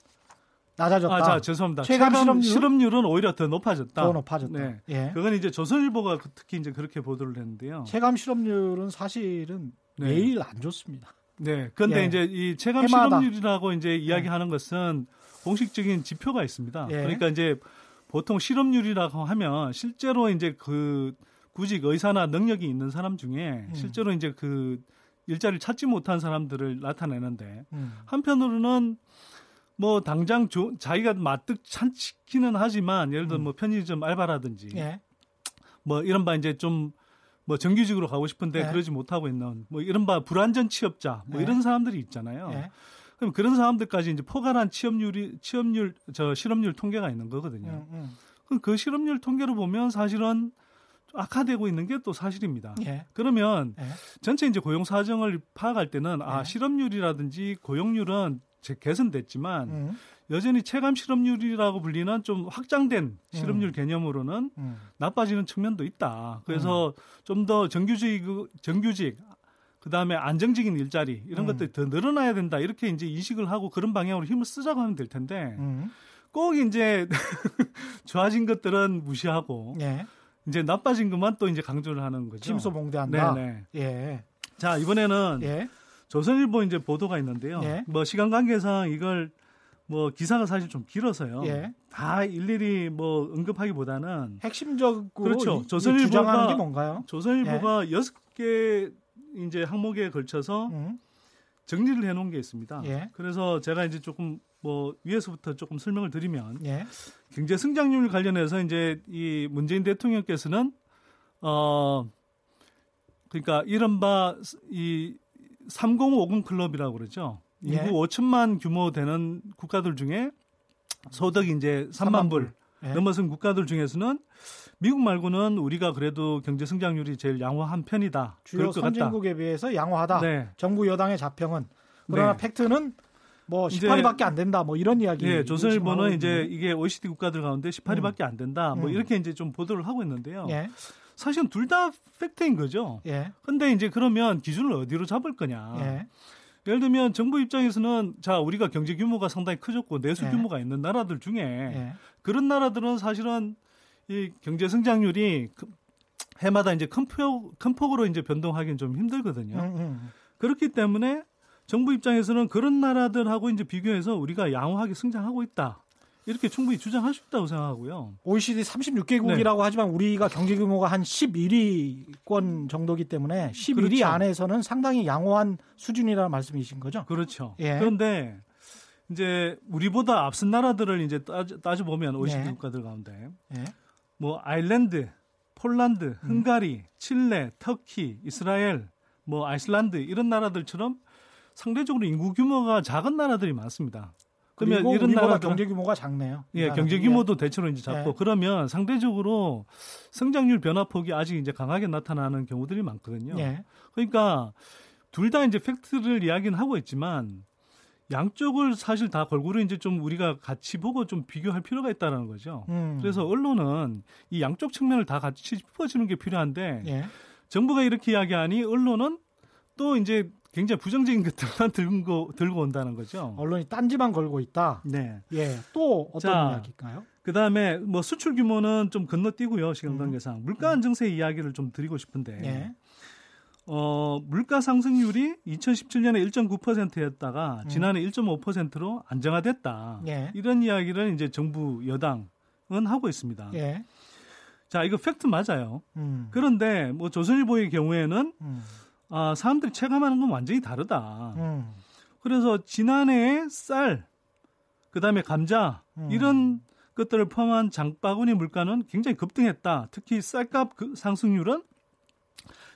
낮아졌다. 아, 자, 죄송합니다. 체감, 체감 실업률? 은 오히려 더 높아졌다. 더 높아졌다. 네. 예. 그건 이제 조선일보가 그 특히 이제 그렇게 보도를 했는데요. 체감 실업률은 사실은 네. 매일 안 좋습니다. 네. 그런데 예. 이제 이 체감 해마다. 실업률이라고 이제 이야기하는 예. 것은 공식적인 지표가 있습니다. 예. 그러니까 이제 보통 실업률이라고 하면 실제로 이제 그 구직 의사나 능력이 있는 사람 중에 음. 실제로 이제 그 일자리를 찾지 못한 사람들을 나타내는데 음. 한편으로는 뭐 당장 조, 자기가 마뜩 찾기는 하지만 예를 들어 음. 뭐 편의점 알바라든지 예. 뭐 이런 바 이제 좀 뭐 정규직으로 가고 싶은데 예. 그러지 못하고 있는 뭐 이런 바 불안전 취업자 뭐 예. 이런 사람들이 있잖아요. 예. 그럼 그런 사람들까지 이제 포괄한 취업률이 취업률 저 실업률 통계가 있는 거거든요. 음, 음. 그럼 그 실업률 통계로 보면 사실은 악화되고 있는 게 또 사실입니다. 예. 그러면 예. 전체 이제 고용 사정을 파악할 때는 아 예. 실업률이라든지 고용률은 개선됐지만 음. 여전히 체감 실업률이라고 불리는 좀 확장된 실업률 음. 개념으로는 음. 나빠지는 측면도 있다. 그래서 음. 좀더 정규직 정규직 그다음에 안정적인 일자리 이런 음. 것들이 더 늘어나야 된다. 이렇게 이제 인식을 하고 그런 방향으로 힘을 쓰자고 하면 될 텐데 음. 꼭 이제 좋아진 것들은 무시하고 예. 이제 나빠진 것만 또 이제 강조를 하는 거죠. 침소봉대한다. 네네. 예. 자 이번에는 예. 조선일보 이제 보도가 있는데요. 예. 뭐 시간 관계상 이걸 뭐 기사가 사실 좀 길어서요. 예. 다 일일이 뭐 언급하기보다는 핵심적으로 그렇죠. 조선일보가 게 뭔가요? 조선일보가 예. 여섯 개 이제 항목에 걸쳐서 음. 정리를 해놓은 게 있습니다. 예. 그래서 제가 이제 조금 뭐 위에서부터 조금 설명을 드리면 예. 경제 성장률 관련해서 이제 이 문재인 대통령께서는 어 그러니까 이른바 이 3050 클럽이라고 그러죠. 인구 예. 5천만 규모 되는 국가들 중에 소득이 이제 3만 불 예. 넘어선 국가들 중에서는 미국 말고는 우리가 그래도 경제 성장률이 제일 양호한 편이다. 주요 선진국에 비해서 양호하다. 네. 정부 여당의 자평은 그러나 네. 팩트는 뭐 18위밖에 안 된다. 뭐 이런 이야기. 네, 조선일보는 이제 이게 OECD 국가들 가운데 18위밖에 음. 안 된다. 뭐 음. 이렇게 이제 좀 보도를 하고 있는데요. 예. 사실은 둘 다 팩트인 거죠. 예. 근데 이제 그러면 기준을 어디로 잡을 거냐. 예. 예를 들면 정부 입장에서는 자 우리가 경제 규모가 상당히 커졌고 내수 네. 규모가 있는 나라들 중에 네. 그런 나라들은 사실은 이 경제 성장률이 그 해마다 이제 큰, 폭, 큰 폭으로 이제 변동하기는 좀 힘들거든요. 음, 음. 그렇기 때문에 정부 입장에서는 그런 나라들하고 이제 비교해서 우리가 양호하게 성장하고 있다. 이렇게 충분히 주장할 수 있다고 생각하고요. OECD 36개국이라고 네. 하지만 우리가 경제 규모가 한 11위권 정도기 때문에 11위 그렇죠. 안에서는 상당히 양호한 수준이라는 말씀이신 거죠? 그렇죠. 예. 그런데 이제 우리보다 앞선 나라들을 이제 따져, 보면 OECD 네. 국가들 가운데 예. 뭐 아일랜드, 폴란드, 헝가리, 음. 칠레, 터키, 이스라엘, 뭐 아이슬란드 이런 나라들처럼 상대적으로 인구 규모가 작은 나라들이 많습니다. 그러면 이런 나라 경제 규모가 작네요. 예, 경제 규모도 예. 대체로 이제 작고 예. 그러면 상대적으로 성장률 변화폭이 아직 이제 강하게 나타나는 경우들이 많거든요. 예. 그러니까 둘 다 이제 팩트를 이야기는 하고 있지만 양쪽을 사실 다 골고루 이제 좀 우리가 같이 보고 좀 비교할 필요가 있다는 거죠. 음. 그래서 언론은 이 양쪽 측면을 다 같이 짚어주는 게 필요한데 예. 정부가 이렇게 이야기하니 언론은 또 이제 굉장히 부정적인 것들만 들고 들고 온다는 거죠. 언론이 딴지만 걸고 있다. 네. 예. 또 어떤 자, 이야기일까요? 그다음에 뭐 수출 규모는 좀 건너뛰고요. 시간 음. 관계상 음. 물가 안정세 이야기를 좀 드리고 싶은데. 예. 어, 물가 상승률이 2017년에 1.9%였다가 음. 지난해 1.5%로 안정화됐다. 예. 이런 이야기를 이제 정부 여당은 하고 있습니다. 예. 자, 이거 팩트 맞아요. 음. 그런데 뭐 조선일보의 경우에는 음. 아, 사람들이 체감하는 건 완전히 다르다. 음. 그래서 지난해 쌀, 그 다음에 감자, 음. 이런 것들을 포함한 장바구니 물가는 굉장히 급등했다. 특히 쌀값 그 상승률은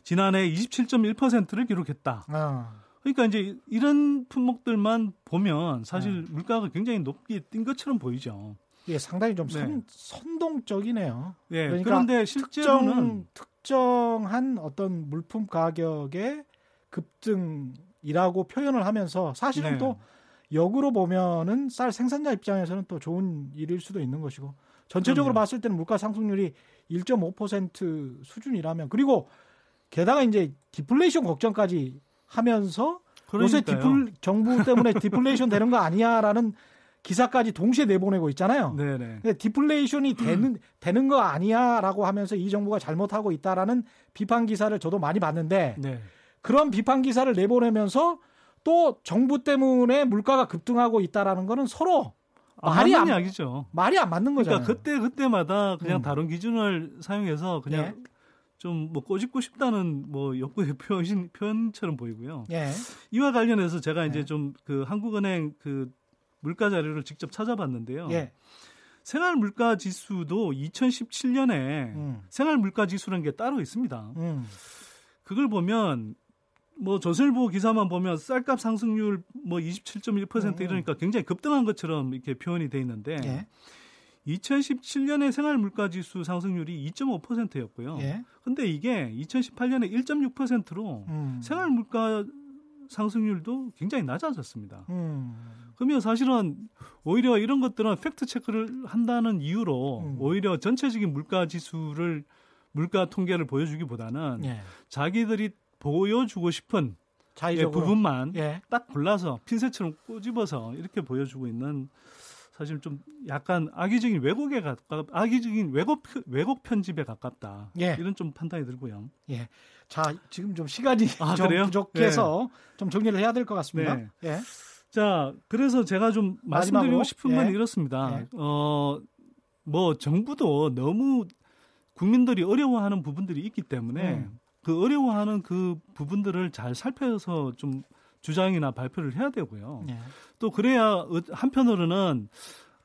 지난해 27.1%를 기록했다. 아. 그러니까 이제 이런 품목들만 보면 사실 네. 물가가 굉장히 높게 뛴 것처럼 보이죠. 예, 상당히 좀 선, 네. 선동적이네요. 예, 그러니까 그런데 실제로는 특정, 특정 한 어떤 물품 가격의 급등이라고 표현을 하면서 사실은 네. 또 역으로 보면은 쌀 생산자 입장에서는 또 좋은 일일 수도 있는 것이고 전체적으로 그럼요. 봤을 때는 물가 상승률이 1.5% 수준이라면 그리고 게다가 이제 디플레이션 걱정까지 하면서 그러니까요. 요새 디플 정부 때문에 디플레이션 되는 거 아니야라는 기사까지 동시에 내보내고 있잖아요. 네네. 근데 디플레이션이 되는 되는 거 아니야라고 하면서 이 정부가 잘못하고 있다라는 비판 기사를 저도 많이 봤는데 네. 그런 비판 기사를 내보내면서 또 정부 때문에 물가가 급등하고 있다라는 거는 서로 아, 말이 안 이야기죠. 말이 안 맞는 거잖아요. 그러니까 그때 그때마다 그냥 음. 다른 기준을 사용해서 그냥 예. 좀뭐 꼬집고 싶다는 뭐 욕구의 표현 표현처럼 보이고요. 예. 이와 관련해서 제가 이제 예. 좀그 한국은행 그 물가 자료를 직접 찾아봤는데요. 예. 생활 물가 지수도 2017년에 음. 생활 물가 지수라는 게 따로 있습니다. 음. 그걸 보면 뭐 조선일보 기사만 보면 쌀값 상승률 뭐 27.1% 음. 이러니까 굉장히 급등한 것처럼 이렇게 표현이 돼 있는데 예. 2017년에 생활 물가 지수 상승률이 2.5%였고요. 예. 근데 이게 2018년에 1.6%로 음. 생활 물가 상승률도 굉장히 낮아졌습니다. 음. 그러면 사실은 오히려 이런 것들은 팩트 체크를 한다는 이유로 음. 오히려 전체적인 물가 지수를 물가 통계를 보여주기보다는 예. 자기들이 보여주고 싶은 예, 부분만 예. 딱 골라서 핀셋처럼 꼬집어서 이렇게 보여주고 있는 사실 좀 약간 악의적인 왜곡에 가깝 악의적인 왜곡 왜곡 편집에 가깝다. 예. 이런 좀 판단이 들고요. 예. 자, 지금 좀 시간이 아, 좀 그래요? 부족해서 네. 좀 정리를 해야 될 것 같습니다. 네. 예. 자, 그래서 제가 좀 말씀드리고 싶은 예. 건 이렇습니다. 예. 어, 뭐 정부도 너무 국민들이 어려워하는 부분들이 있기 때문에 음. 그 어려워하는 그 부분들을 잘 살펴서 좀 주장이나 발표를 해야 되고요. 예. 또 그래야 한편으로는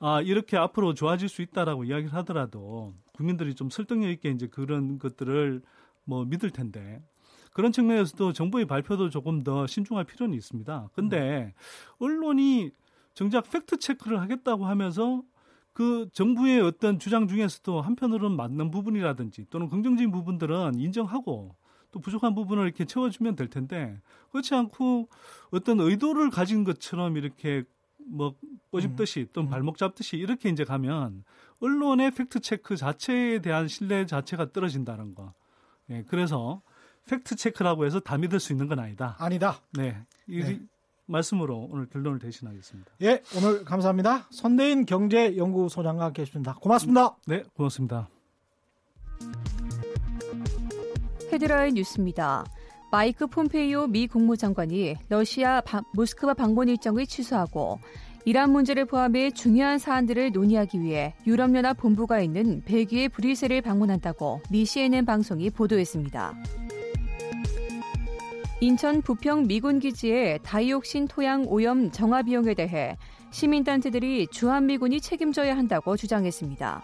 아, 이렇게 앞으로 좋아질 수 있다라고 이야기를 하더라도 국민들이 좀 설득력 있게 이제 그런 것들을 뭐 믿을 텐데 그런 측면에서도 정부의 발표도 조금 더 신중할 필요는 있습니다. 근데 언론이 정작 팩트 체크를 하겠다고 하면서 그 정부의 어떤 주장 중에서도 한편으로는 맞는 부분이라든지 또는 긍정적인 부분들은 인정하고 또 부족한 부분을 이렇게 채워주면 될 텐데 그렇지 않고 어떤 의도를 가진 것처럼 이렇게 뭐 꼬집듯이 또 음. 발목 잡듯이 이렇게 이제 가면 언론의 fact check 자체에 대한 신뢰 자체가 떨어진다는 거. 예, 그래서 fact check라고 해서 다 믿을 수 있는 건 아니다. 아니다. 네. 이, 네. 말씀으로 오늘 결론을 대신하겠습니다. 예, 오늘 감사합니다. 선대인 경제연구소장과 함께 했습니다. 고맙습니다. 네, 고맙습니다. 헤드라인 뉴스입니다. 마이크 폼페이오 미 국무장관이 러시아 바, 모스크바 방문 일정을 취소하고 이란 문제를 포함해 중요한 사안들을 논의하기 위해 유럽연합 본부가 있는 벨기에 브뤼셀을 방문한다고 미 CNN 방송이 보도했습니다. 인천 부평 미군 기지의 다이옥신 토양 오염 정화 비용에 대해 시민단체들이 주한미군이 책임져야 한다고 주장했습니다.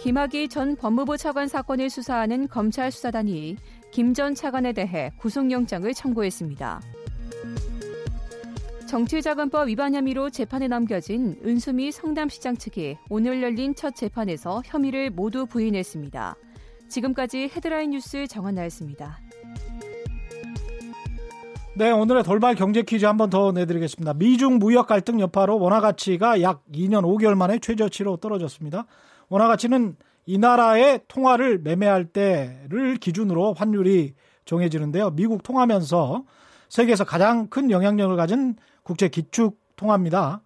김학의 전 법무부 차관 사건을 수사하는 검찰 수사단이 김 전 차관에 대해 구속영장을 청구했습니다. 정치자금법 위반 혐의로 재판에 넘겨진 은수미 성남시장 측이 오늘 열린 첫 재판에서 혐의를 모두 부인했습니다. 지금까지 헤드라인 뉴스 정한나였습니다. 네, 오늘의 돌발 경제 퀴즈 한 번 더 내드리겠습니다. 미중 무역 갈등 여파로 원화 가치가 약 2년 5개월 만에 최저치로 떨어졌습니다. 원화 가치는 이 나라의 통화를 매매할 때를 기준으로 환율이 정해지는데요. 미국 통하면서 세계에서 가장 큰 영향력을 가진 국제 기축 통화입니다.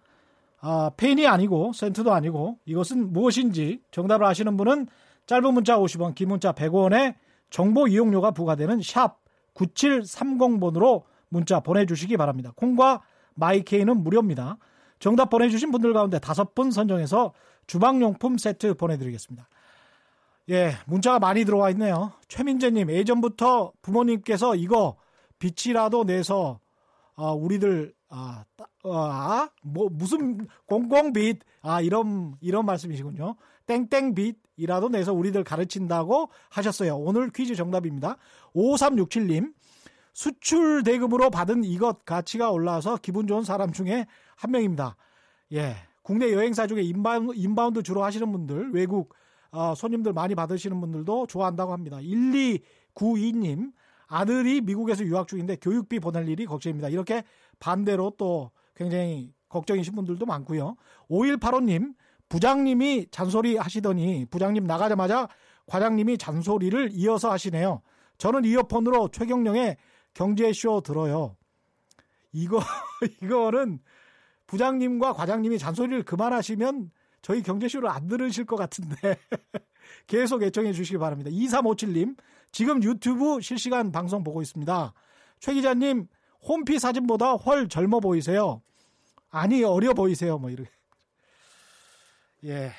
아, 펜이 아니고 센트도 아니고 이것은 무엇인지 정답을 아시는 분은 짧은 문자 50원, 긴 문자 100원에 정보 이용료가 부과되는 샵 9730번으로 문자 보내주시기 바랍니다. 콩과 마이케이는 무료입니다. 정답 보내주신 분들 가운데 다섯 분 선정해서 주방용품 세트 보내드리겠습니다. 예, 문자가 많이 들어와 있네요. 최민재님, 예전부터 부모님께서 이거 빛이라도 내서 어, 우리들 아, 어, 아, 뭐 무슨 공공빛 아 이런 이런 말씀이시군요. 땡땡빚이라도 내서 우리들 가르친다고 하셨어요. 오늘 퀴즈 정답입니다. 5367님 수출 대금으로 받은 이것 가치가 올라서 기분 좋은 사람 중에 한 명입니다. 예. 국내 여행사 중에 inbound, inbound 주로 하시는 분들, 외국 어, 손님들 많이 받으시는 분들도 좋아한다고 합니다. 1292님, 아들이 미국에서 유학 중인데 교육비 보낼 일이 걱정입니다. 이렇게 반대로 또 굉장히 걱정이신 분들도 많고요. 5185님, 부장님이 잔소리 하시더니 부장님 나가자마자 과장님이 잔소리를 이어서 하시네요. 저는 이어폰으로 최경령의 경제쇼 들어요. 이거, 이거는 부장님과 과장님이 잔소리를 그만하시면 저희 경제쇼를 안 들으실 것 같은데 계속 애청해 주시기 바랍니다. 2357님, 지금 유튜브 실시간 방송 보고 있습니다. 최 기자님, 홈피 사진보다 훨 젊어 보이세요. 아니, 어려 보이세요. 뭐, 이렇게. 예,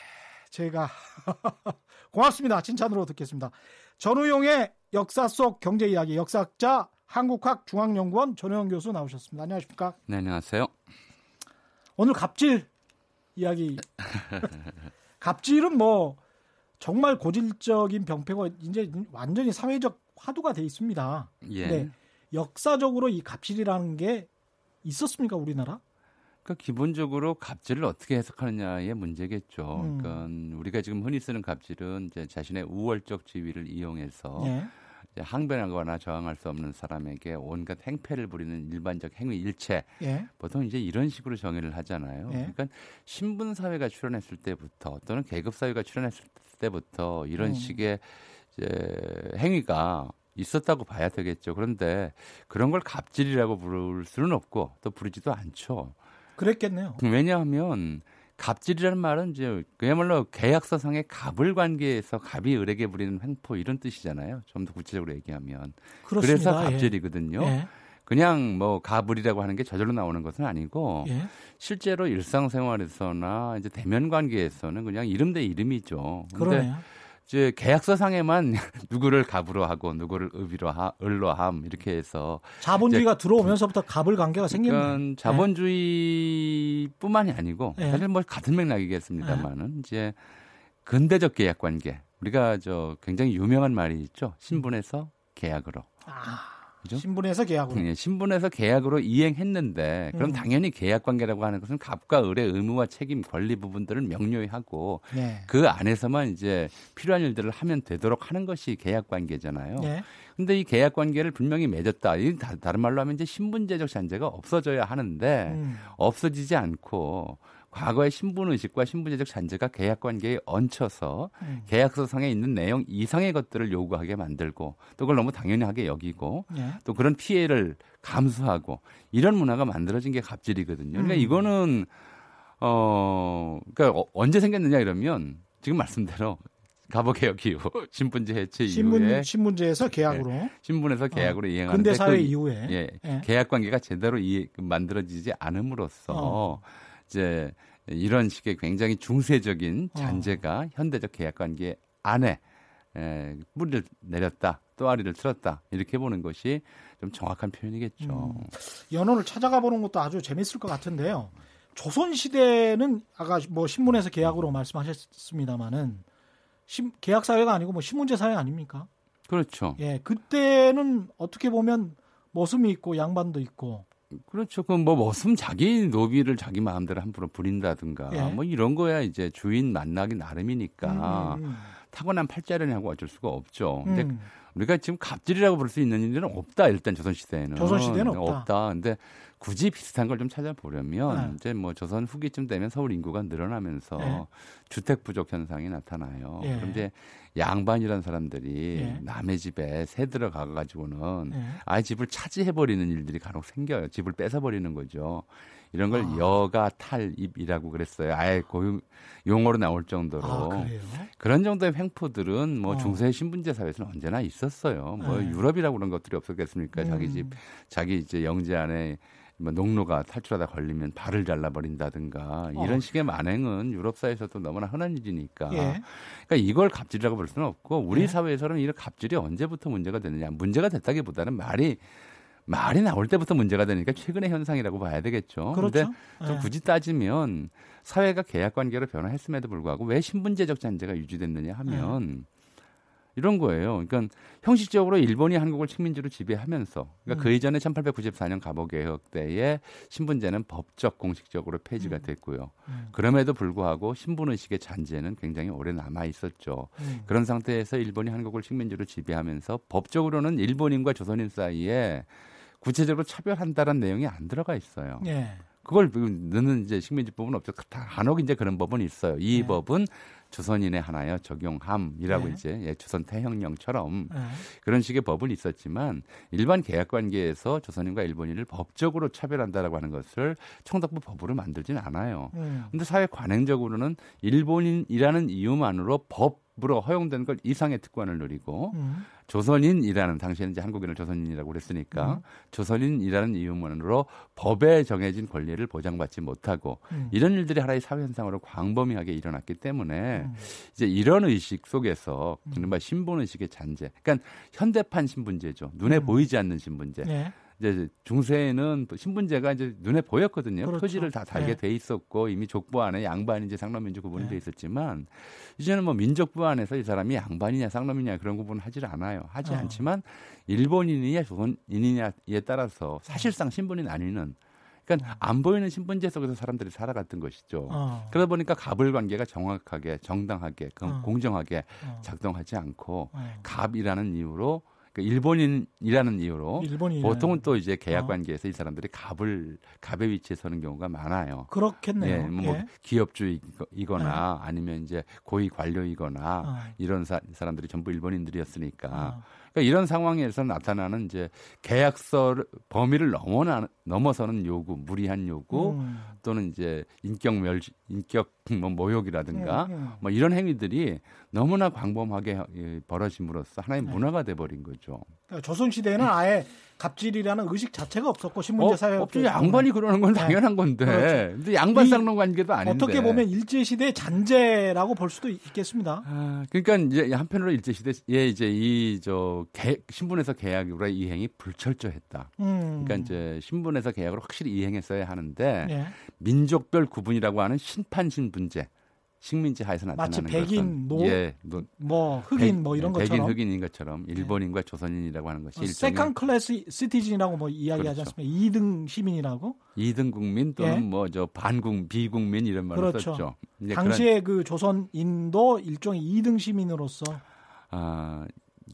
제가. 고맙습니다. 칭찬으로 듣겠습니다. 전우용의 역사 속 경제 이야기, 역사학자 한국학 중앙연구원 전우영 교수 나오셨습니다. 안녕하십니까? 네, 안녕하세요. 오늘 갑질 이야기. 갑질은 뭐 정말 고질적인 병폐고 이제 완전히 사회적 화두가 돼 있습니다. 예. 네. 역사적으로 이 갑질이라는 게 있었습니까 우리나라? 그러니까 기본적으로 갑질을 어떻게 해석하느냐의 문제겠죠. 음. 그러니까 우리가 지금 흔히 쓰는 갑질은 이제 자신의 우월적 지위를 이용해서 예. 항변하거나 저항할 수 없는 사람에게 온갖 행패를 부리는 일반적 행위 일체 예. 보통 이제 이런 식으로 정의를 하잖아요. 예. 그러니까 신분 사회가 출현했을 때부터 또는 계급 사회가 출현했을 때부터 이런 음. 식의 이제 행위가 있었다고 봐야 되겠죠. 그런데 그런 걸 갑질이라고 부를 수는 없고 또 부르지도 않죠. 그랬겠네요. 왜냐하면 갑질이라는 말은 이제 그야말로 계약서상의 갑을 관계에서 갑이 을에게 부리는 횡포 이런 뜻이잖아요. 좀 더 구체적으로 얘기하면. 그렇습니다. 그래서 갑질이거든요. 예. 그냥 뭐 가불이라고 하는 게 저절로 나오는 것은 아니고 예. 실제로 일상생활에서나 이제 대면 관계에서는 그냥 이름 대 이름이죠. 그러네요. 이제 계약서상에만 누구를 갑으로 하고 누구를 의비로 하, 을로 함 이렇게 해서 자본주의가 들어오면서부터 갑을 관계가. 그러니까 자본주의뿐만이 아니고 네. 사실 뭐 같은 맥락이겠습니다만은 네. 이제 근대적 계약 관계 우리가 저 굉장히 유명한 말이 있죠. 신분에서 계약으로. 아. 그죠? 신분에서 계약으로. 네, 신분에서 계약으로 이행했는데 그럼 음. 당연히 계약 관계라고 하는 것은 갑과 을의 의무와 책임, 권리 부분들을 명료히 하고 네. 그 안에서만 이제 필요한 일들을 하면 되도록 하는 것이 계약 관계잖아요. 네. 근데 이 계약 관계를 분명히 맺었다. 이 다른 말로 하면 이제 신분제적 잔재가 없어져야 하는데 음. 없어지지 않고 과거의 신분 의식과 신분제적 잔재가 계약 관계에 얹혀서 음. 계약서상에 있는 내용 이상의 것들을 요구하게 만들고 또 그걸 너무 당연하게 여기고 예. 또 그런 피해를 감수하고 이런 문화가 만들어진 게 갑질이거든요. 그러니까 음. 이거는 어 그러니까 어, 언제 생겼느냐 이러면 지금 말씀대로 가보개혁 이후 신분제 해체 신분, 이후에 신분제에서 계약으로 네, 신분에서 계약으로 어. 이행하는 근대 사회 그, 이후에 예, 예. 계약 관계가 제대로 이, 만들어지지 않음으로써 어. 이제 이런 식의 굉장히 중세적인 어. 잔재가 어. 현대적 계약 관계 안에 에, 뿌리를 내렸다 또아리를 틀었다 이렇게 보는 것이 좀 정확한 표현이겠죠. 음. 연호를 찾아가 보는 것도 아주 재밌을 것 같은데요. 조선 시대는 아까 뭐 신문에서 계약으로 말씀하셨습니다마는 계약 사회가 아니고 뭐 신문제 사회 아닙니까? 그렇죠. 예, 그때는 어떻게 보면 머슴이 있고 양반도 있고 그렇죠. 그럼 뭐 머슴 자기 노비를 자기 마음대로 함부로 부린다든가 예. 뭐 이런 거야 이제 주인 만나기 나름이니까 음, 음, 음. 타고난 팔자련이하고 어쩔 수가 없죠. 근데 음. 우리가 지금 갑질이라고 볼 수 있는 일은 없다. 일단 조선 시대에는 조선 시대는 없다. 없다. 근데 굳이 비슷한 걸 좀 찾아보려면 네. 이제 뭐 조선 후기쯤 되면 서울 인구가 늘어나면서 네. 주택 부족 현상이 나타나요. 네. 그럼 이제 양반이라는 사람들이 네. 남의 집에 새 들어가 가지고는 네. 아예 집을 차지해 버리는 일들이 간혹 생겨요. 집을 뺏어 버리는 거죠. 이런 걸 아. 여가 탈입이라고 그랬어요. 아예 고용 용어로 나올 정도로 아, 그런 정도의 횡포들은 뭐 어. 중세 신분제 사회에서는 언제나 있었어요. 뭐 네. 유럽이라고 그런 것들이 없었겠습니까? 음. 자기 집 자기 이제 영재 안에 뭐 농로가 탈출하다 걸리면 발을 잘라버린다든가 이런 어. 식의 만행은 유럽 사회에서도 너무나 흔한 일이니까. 예. 그러니까 이걸 갑질이라고 볼 수는 없고 우리 예. 사회에서는 이런 갑질이 언제부터 문제가 되느냐. 문제가 됐다기보다는 말이 말이 나올 때부터 문제가 되니까 최근의 현상이라고 봐야 되겠죠. 그런데 그렇죠? 좀 예. 굳이 따지면 사회가 계약 관계로 변화했음에도 불구하고 왜 신분제적 잔재가 유지됐느냐 하면 예. 이런 거예요. 그러니까 형식적으로 일본이 한국을 식민지로 지배하면서 그러니까 음. 그 이전에 1894년 갑오개혁 때에 신분제는 법적 공식적으로 폐지가 음. 됐고요. 음. 그럼에도 불구하고 신분의식의 잔재는 굉장히 오래 남아 있었죠. 음. 그런 상태에서 일본이 한국을 식민지로 지배하면서 법적으로는 일본인과 조선인 사이에 구체적으로 차별한다는 내용이 안 들어가 있어요. 예. 그걸 넣는 이제 식민지법은 없죠. 간혹 이제 그런 법은 있어요. 이 예. 법은 조선인에 하나여 적용함이라고 네. 이제 예, 조선 태형령처럼 네. 그런 식의 법은 있었지만 일반 계약 관계에서 조선인과 일본인을 법적으로 차별한다라고 하는 것을 청덕부 법으로 만들지는 않아요. 네. 근데 사회 관행적으로는 일본인이라는 이유만으로 법 으로 허용된 걸 이상의 특권을 누리고 음. 조선인이라는 당시에는 이제 한국인을 조선인이라고 그랬으니까 음. 조선인이라는 이유만으로 법에 정해진 권리를 보장받지 못하고 음. 이런 일들이 하나의 사회 현상으로 광범위하게 일어났기 때문에 음. 이제 이런 의식 속에서 이른바 음. 신분 의식의 잔재, 그러니까 현대판 신분제죠. 눈에 음. 보이지 않는 신분제. 네. 이제 중세에는 신분제가 이제 눈에 보였거든요. 그렇죠. 표지를 다 달게 네. 돼 있었고 이미 족보 안에 양반인지 상놈인지 구분이 네. 돼 있었지만 이제는 뭐 민족부 안에서 이 사람이 양반이냐 상놈이냐 그런 구분을 하질 않아요. 하지 어. 않지만 일본인이냐 조선인이냐에 따라서 사실상 신분이 나뉘는 그러니까 어. 안 보이는 신분제 속에서 사람들이 살아갔던 것이죠. 어. 그러다 보니까 갑을 관계가 정확하게 정당하게 어. 공정하게 어. 작동하지 않고 어. 갑이라는 이유로 그 일본인이라는 이유로 일본인. 보통은 또 이제 계약 어. 관계에서 어. 이 사람들이 갑을 갑의 위치에 서는 경우가 많아요. 그렇겠네요. 예, 뭐 예. 기업주의거나 예. 아니면 이제 고위 관료이거나 어. 이런 사, 람들이 전부 일본인들이었으니까 어. 그러니까 이런 상황에서 나타나는 이제 계약서 범위를 넘어나, 넘어서는 요구, 무리한 요구 음. 또는 이제 인격 멸 인격 뭐 모욕이라든가 음, 음. 뭐 이런 행위들이 너무나 광범하게 벌어짐으로써 하나의 네. 문화가 돼 버린 거죠. 그러니까 조선 시대에는 아예 갑질이라는 의식 자체가 없었고 신문제 사회 어, 없죠. 양반이 그러는 건 네. 당연한 건데. 그렇죠. 근데 양반 쌍놈 관계도 아닌데. 어떻게 보면 일제 시대 잔재라고 볼 수도 있겠습니다. 아, 그러니까 이제 한편으로 일제 시대에 이제 이 저 신분에서 계약으로 이행이 불철저했다. 음. 그러니까 이제 신분에서 계약을 확실히 이행했어야 하는데 네. 민족별 구분이라고 하는 심판 신 분제 식민지 하에서 나타나는 마치 백인, 노, 예, 뭐, 뭐 흑인 백, 뭐 이런 백인, 것처럼 흑인인 것처럼 네. 일본인과 네. 조선인이라고 하는 것이 어, second class citizen이라고 뭐 이야기하지 그렇죠. 않습니까? 2등 시민이라고? 2등 국민 또는 예. 뭐저 반국 비국민 이런 말을 그렇죠. 썼죠. 당시에 그런, 그 조선인도 일종의 2등 시민으로서 아,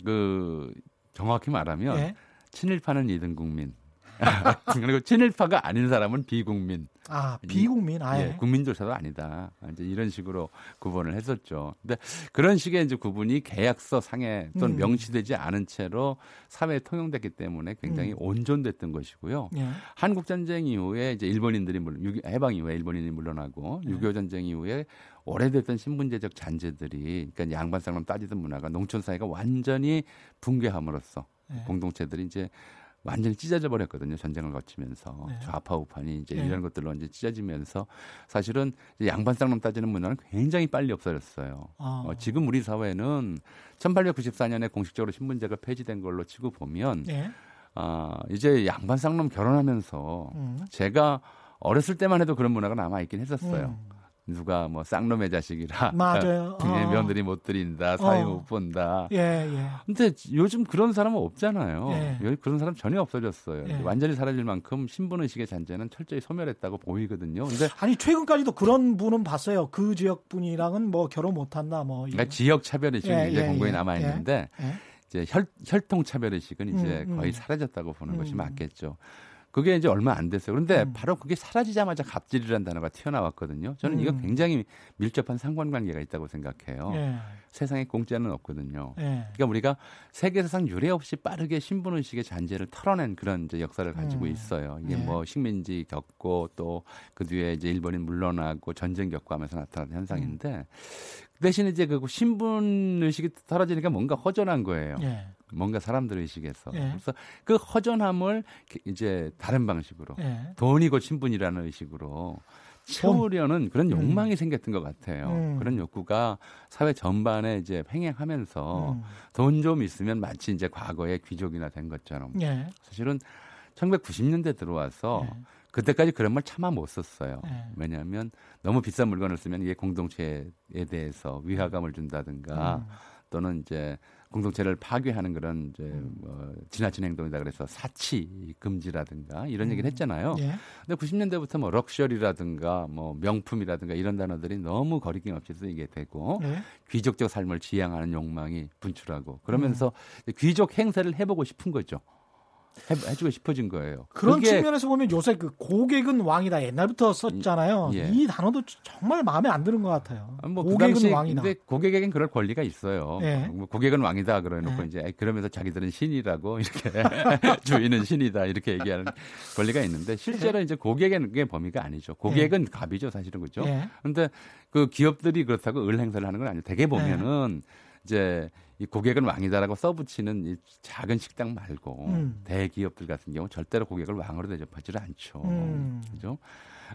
그 정확히 말하면 예. 친일파는 2등 국민. 그리고 친일파가 아닌 사람은 비국민. 아 비국민 아예 예, 국민조차도 아니다. 이제 이런 식으로 구분을 했었죠. 근데 그런 식의 이제 구분이 계약서 상에 또는 음. 명시되지 않은 채로 사회에 통용됐기 때문에 굉장히 음. 온전됐던 것이고요. 예. 한국 전쟁 이후에 이제 일본인들이 물론 해방 이후에 일본인이 물러나고 예. 6.25 전쟁 이후에 오래됐던 신분제적 잔재들이 그러니까 양반 쌍놈 따지던 문화가 농촌 사회가 완전히 붕괴함으로써 예. 공동체들이 이제 완전히 찢어져 버렸거든요. 전쟁을 거치면서 네. 좌파 우판이 이제 네. 이런 것들로 이제 찢어지면서 사실은 양반 쌍놈 따지는 문화는 굉장히 빨리 없어졌어요. 아. 어, 지금 우리 사회는 1894년에 공식적으로 신분제가 폐지된 걸로 치고 보면 네. 아, 이제 양반 쌍놈 결혼하면서 음. 제가 어렸을 때만 해도 그런 문화가 남아 있긴 했었어요. 음. 누가 뭐 쌍놈의 자식이라 맞아요. 어. 며느리 못 드린다 사위 어. 못 본다. 예, 예. 근데 요즘 그런 사람은 없잖아요. 예. 그런 사람 전혀 없어졌어요. 예. 완전히 사라질 만큼 신분 의식의 잔재는 철저히 소멸했다고 보이거든요. 근데 아니 최근까지도 그런 분은 봤어요. 그 지역 분이랑은 뭐 결혼 못 한다 뭐. 그러니까 지역 차별 의식이 예, 이제 예, 공고에 예. 남아 있는데 이제 혈, 혈통 차별 의식은 이제 음, 거의 음. 사라졌다고 보는 음. 것이 맞겠죠. 그게 이제 얼마 안 됐어요. 그런데 음. 바로 그게 사라지자마자 갑질이라는 단어가 튀어나왔거든요. 저는 음. 이거 굉장히 밀접한 상관관계가 있다고 생각해요. 예. 세상에 공짜는 없거든요. 예. 그러니까 우리가 세계사상 유례 없이 빠르게 신분의식의 잔재를 털어낸 그런 이제 역사를 가지고 음. 있어요. 이게 예. 뭐 식민지 겪고 또 그 뒤에 이제 일본인 물러나고 전쟁 겪고 하면서 나타난 현상인데 음. 대신 이제 그 신분 의식이 떨어지니까 뭔가 허전한 거예요. 예. 뭔가 사람들 의식에서. 예. 그래서 그 허전함을 이제 다른 방식으로 예. 돈이 곧 신분이라는 의식으로 채우려는 그런 음. 욕망이 음. 생겼던 것 같아요. 음. 그런 욕구가 사회 전반에 이제 횡행하면서 음. 돈좀 있으면 마치 이제 과거의 귀족이나 된 것처럼. 예. 사실은 1990년대 들어와서 예. 그때까지 그런 말 참아 못 썼어요. 네. 왜냐하면 너무 비싼 물건을 쓰면 이게 공동체에 대해서 위화감을 준다든가 음. 또는 이제 공동체를 파괴하는 그런 이제 음. 뭐 지나친 행동이다 그래서 사치 금지라든가 이런 음. 얘기를 했잖아요. 예. 근데 90년대부터 뭐 럭셔리라든가 뭐 명품이라든가 이런 단어들이 너무 거리낌 없이 쓰이게 되고 예. 귀족적 삶을 지향하는 욕망이 분출하고 그러면서 음. 귀족 행세를 해보고 싶은 거죠. 해, 주고 싶어진 거예요. 그런 측면에서 보면 요새 그 고객은 왕이다 옛날부터 썼잖아요. 예. 이 단어도 정말 마음에 안 드는 것 같아요. 뭐그 고객은 그 왕이다. 근데 고객에겐 그럴 권리가 있어요. 예. 뭐 고객은 왕이다 그러놓고 예. 이제 그러면서 자기들은 신이라고 이렇게 주인은 신이다 이렇게 얘기하는 권리가 있는데 실제로 이제 고객에는 그게 범위가 아니죠. 고객은 예. 갑이죠 사실은 그죠. 그런데 예. 그 기업들이 그렇다고 을 행사를 하는 건 아니에요. 대개 보면은 이제 이 고객은 왕이다라고 써붙이는 이 작은 식당 말고 음. 대기업들 같은 경우 절대로 고객을 왕으로 대접하지를 않죠. 음. 그죠?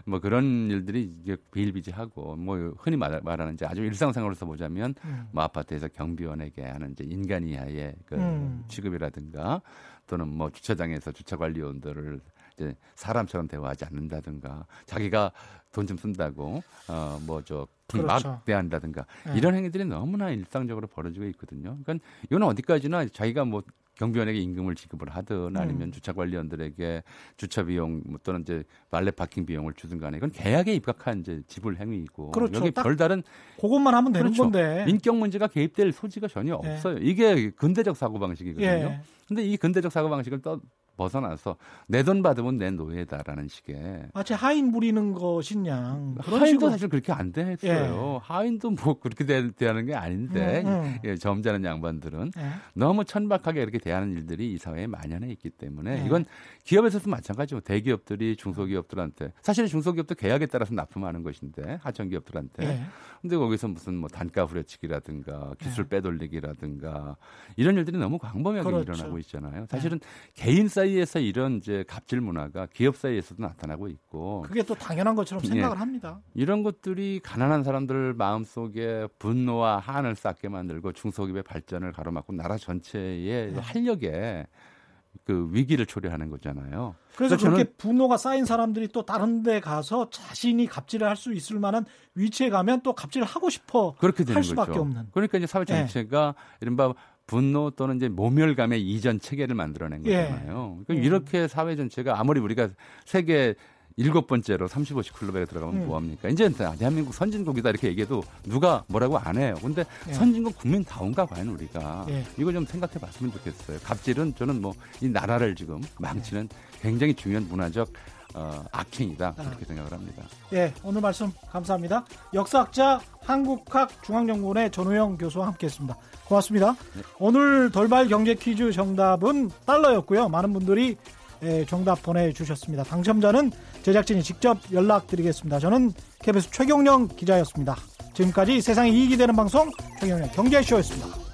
뭐 그런 일들이 이제 비일비재하고 뭐 흔히 말, 말하는 이제 아주 일상생활로서 보자면 음. 뭐 아파트에서 경비원에게 하는 이제 인간 이하의 그 음. 취급이라든가 또는 뭐 주차장에서 주차 관리원들을 이제 사람처럼 대화하지 않는다든가 자기가 돈 좀 쓴다고 어뭐저 그렇죠. 막대한다든가 네. 이런 행위들이 너무나 일상적으로 벌어지고 있거든요. 그러니까 이거는 어디까지나 자기가 뭐 경비원에게 임금을 지급을 하든 아니면 음. 주차 관리원들에게 주차 비용 뭐 또는 이제 발레 파킹 비용을 주든 간에 이건 계약에 입각한 이제 지불 행위이고 그렇죠. 여기 별다른 그것만 하면 되는 그렇죠. 건데 인격 문제가 개입될 소지가 전혀 네. 없어요. 이게 근대적 사고 방식이거든요. 예. 근데 이 근대적 사고 방식을 떠 벗어나서 내 돈 받으면 내 노예다라는 식의 마치 하인 부리는 것이냐 하인도 식으로. 사실 그렇게 안 됐어요. 예. 하인도 뭐 그렇게 대, 대하는 게 아닌데 음, 음. 예, 점잖은 양반들은 예. 너무 천박하게 이렇게 대하는 일들이 이 사회에 만연해 있기 때문에 예. 이건 기업에서도 마찬가지고 대기업들이 중소기업들한테 사실 중소기업도 계약에 따라서 납품하는 것인데 하청기업들한테 예. 근데 거기서 무슨 뭐 단가 후려치기라든가 기술 예. 빼돌리기라든가 이런 일들이 너무 광범위하게 그렇죠. 일어나고 있잖아요. 사실은 개인 사이 에서 이런 이제 갑질 문화가 기업 사이에서도 나타나고 있고 그게 또 당연한 것처럼 생각을 예. 합니다. 이런 것들이 가난한 사람들 마음 속에 분노와 한을 쌓게 만들고 중소기업의 발전을 가로막고 나라 전체의 네. 활력에 그 위기를 초래하는 거잖아요. 그래서 그렇게 분노가 쌓인 사람들이 또 다른 데 가서 자신이 갑질을 할 수 있을 만한 위치에 가면 또 갑질을 하고 싶어 그렇게 되는 할 수밖에 거죠. 없는. 그러니까 이제 사회 네. 전체가 네. 이른바 분노 또는 이제 모멸감의 이전 체계를 만들어낸 예. 거잖아요. 예. 그러니까 음. 이렇게 사회 전체가 아무리 우리가 세계 일곱 번째로 35시 클럽에 들어가면 음. 뭐합니까? 이제 대한민국 선진국이다 이렇게 얘기해도 누가 뭐라고 안 해요. 근데 예. 선진국 국민다운가 과연 우리가 예. 이거 좀 생각해 봤으면 좋겠어요. 갑질은 저는 뭐 이 나라를 지금 망치는 굉장히 중요한 문화적 어, 악행이다 이렇게 생각을 합니다. 예, 오늘 말씀 감사합니다. 역사학자 한국학 중앙연구원의 전우영 교수와 함께했습니다. 고맙습니다. 네. 오늘 돌발 경제 퀴즈 정답은 달러였고요. 많은 분들이 예, 정답 보내주셨습니다. 당첨자는 제작진이 직접 연락드리겠습니다. 저는 KBS 최경령 기자였습니다. 지금까지 세상에 이익이 되는 방송 최경령 경제쇼였습니다.